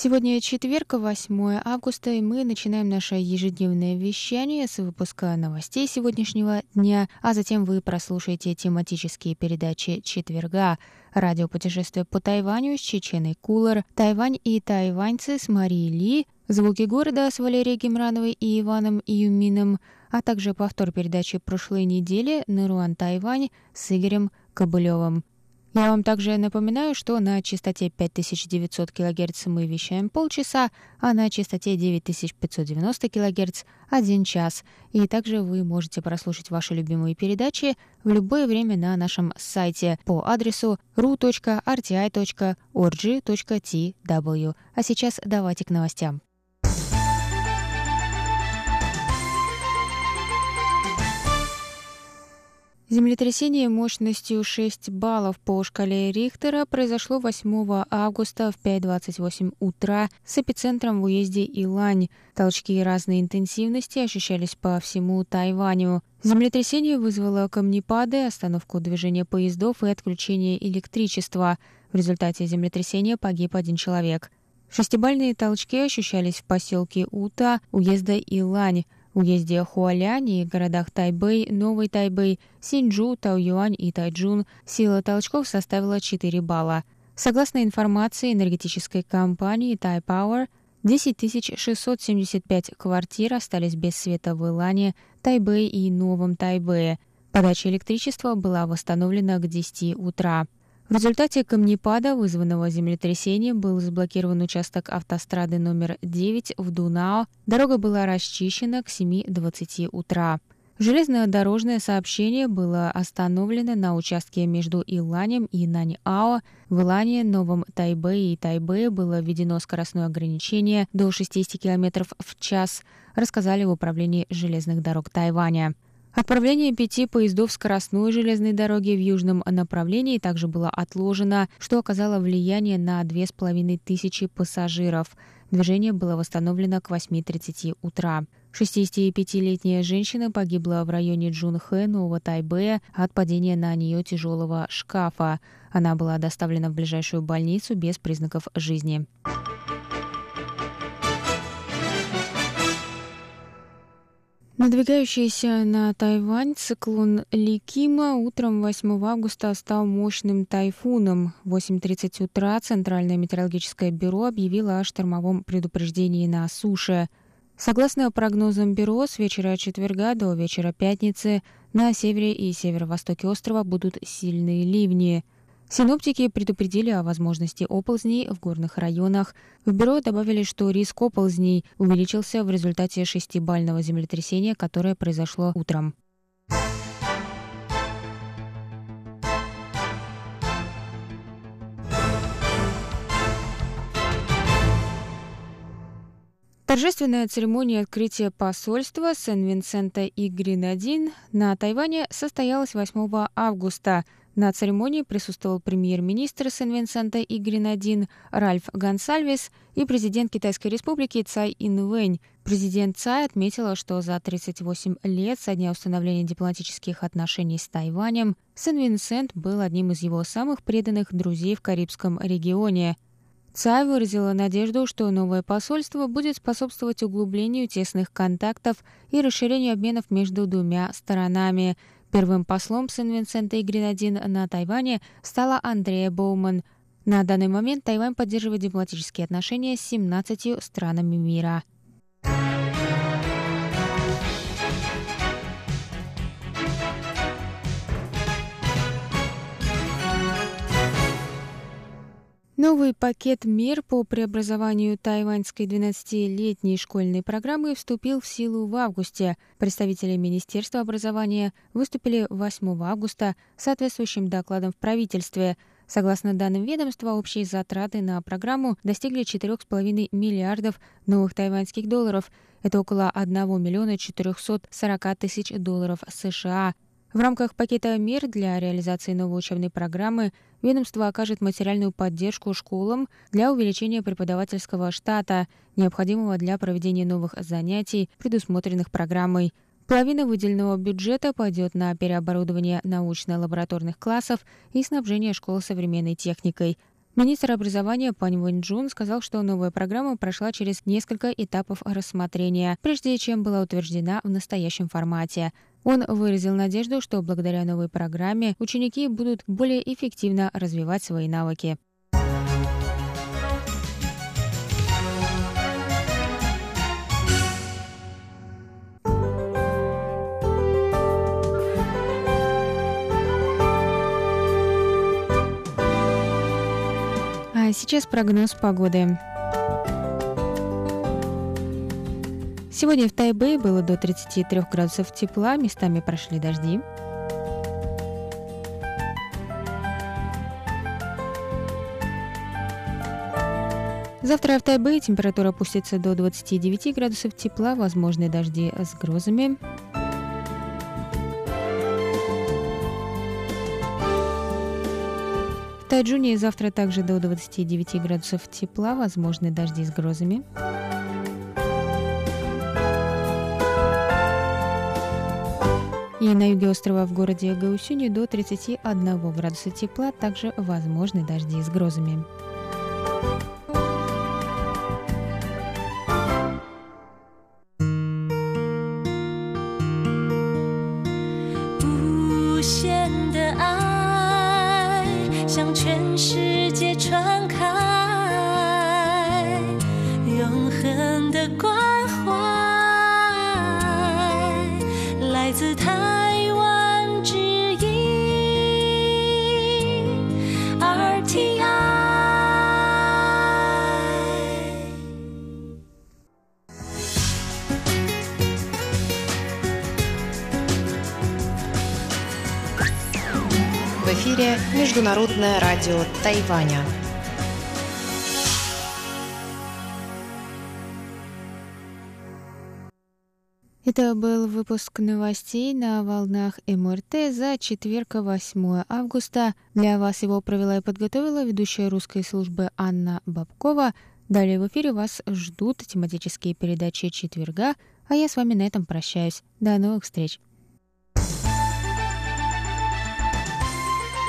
Сегодня четверг, 8 августа, и мы начинаем наше ежедневное вещание с выпуска новостей сегодняшнего дня, а затем вы прослушаете тематические передачи четверга. Радиопутешествие по Тайваню с Чеченой Кулер, Тайвань и тайваньцы с Марией Ли, Звуки города с Валерией Гемрановой и Иваном Юмином, а также повтор передачи прошлой недели «Наруан Тайвань» с Игорем Кобылевым. Я вам также напоминаю, что на частоте 5900 кГц мы вещаем полчаса, а на частоте 9590 кГц — один час. И также вы можете прослушать ваши любимые передачи в любое время на нашем сайте по адресу ru.rti.org.tw. А сейчас давайте к новостям. Землетрясение мощностью 6 баллов по шкале Рихтера произошло 8 августа в 5.28 утра с эпицентром в уезде Илань. Толчки разной интенсивности ощущались по всему Тайваню. Землетрясение вызвало камнепады, остановку движения поездов и отключение электричества. В результате землетрясения погиб один человек. Шестибальные толчки ощущались в поселке Ута, уезда Илань уезде Хуалянь и городах Тайбэй, Новый Тайбэй, Синджу, Таоюань и Тайджун сила толчков составила 4 балла. Согласно информации энергетической компании Тайпауэр, 10 675 квартир остались без света в Илане, Тайбэй и Новом Тайбэе. Подача электричества была восстановлена к 10 утра. В результате камнепада, вызванного землетрясением, был заблокирован участок автострады номер 9 в Дунао. Дорога была расчищена к 7.20 утра. Железнодорожное сообщение было остановлено на участке между Иланем и Наньао. В Илане, Новом Тайбэе и Тайбэе было введено скоростное ограничение до 60 км в час, рассказали в управлении железных дорог Тайваня. Отправление пяти поездов скоростной железной дороги в южном направлении также было отложено, что оказало влияние на две с половиной тысячи пассажиров. Движение было восстановлено к 8.30 утра. 65-летняя женщина погибла в районе Джунхэ, Нового Тайбэя, от падения на нее тяжелого шкафа. Она была доставлена в ближайшую больницу без признаков жизни. Надвигающийся на Тайвань циклон Ликима утром 8 августа стал мощным тайфуном. В 8.30 утра Центральное метеорологическое бюро объявило о штормовом предупреждении на суше. Согласно прогнозам бюро, с вечера четверга до вечера пятницы на севере и северо-востоке острова будут сильные ливни – Синоптики предупредили о возможности оползней в горных районах. В бюро добавили, что риск оползней увеличился в результате шестибального землетрясения, которое произошло утром. Торжественная церемония открытия посольства Сен-Винсента и Гренадин на Тайване состоялась 8 августа – на церемонии присутствовал премьер-министр Сен-Винсента и Гренадин Ральф Гонсальвес и президент Китайской республики Цай Инвэнь. Президент Цай отметила, что за 38 лет со дня установления дипломатических отношений с Тайванем Сен-Винсент был одним из его самых преданных друзей в Карибском регионе. Цай выразила надежду, что новое посольство будет способствовать углублению тесных контактов и расширению обменов между двумя сторонами – Первым послом Сен-Винсента и Гренадин на Тайване стала Андрея Боуман. На данный момент Тайвань поддерживает дипломатические отношения с 17 странами мира. Новый пакет мер по преобразованию тайваньской 12-летней школьной программы вступил в силу в августе. Представители Министерства образования выступили 8 августа с соответствующим докладом в правительстве. Согласно данным ведомства, общие затраты на программу достигли 4,5 миллиардов новых тайваньских долларов. Это около 1 миллиона 440 тысяч долларов США. В рамках пакета мер для реализации новой учебной программы ведомство окажет материальную поддержку школам для увеличения преподавательского штата, необходимого для проведения новых занятий, предусмотренных программой. Половина выделенного бюджета пойдет на переоборудование научно-лабораторных классов и снабжение школ современной техникой. Министр образования Пань Вэньчжун сказал, что новая программа прошла через несколько этапов рассмотрения, прежде чем была утверждена в настоящем формате. Он выразил надежду, что благодаря новой программе ученики будут более эффективно развивать свои навыки. А сейчас прогноз погоды. Сегодня в Тайбэе было до 33 градусов тепла, местами прошли дожди. Завтра в Тайбэе температура опустится до 29 градусов тепла, возможны дожди с грозами. В Тайджуне завтра также до 29 градусов тепла, возможны дожди с грозами. И на юге острова в городе Гаусюни до 31 градуса тепла, также возможны дожди с грозами. В эфире Международное радио Тайваня. Это был выпуск новостей на волнах МРТ за четверг, 8 августа. Для вас его провела и подготовила ведущая русской службы Анна Бабкова. Далее в эфире вас ждут тематические передачи четверга, а я с вами на этом прощаюсь. До новых встреч!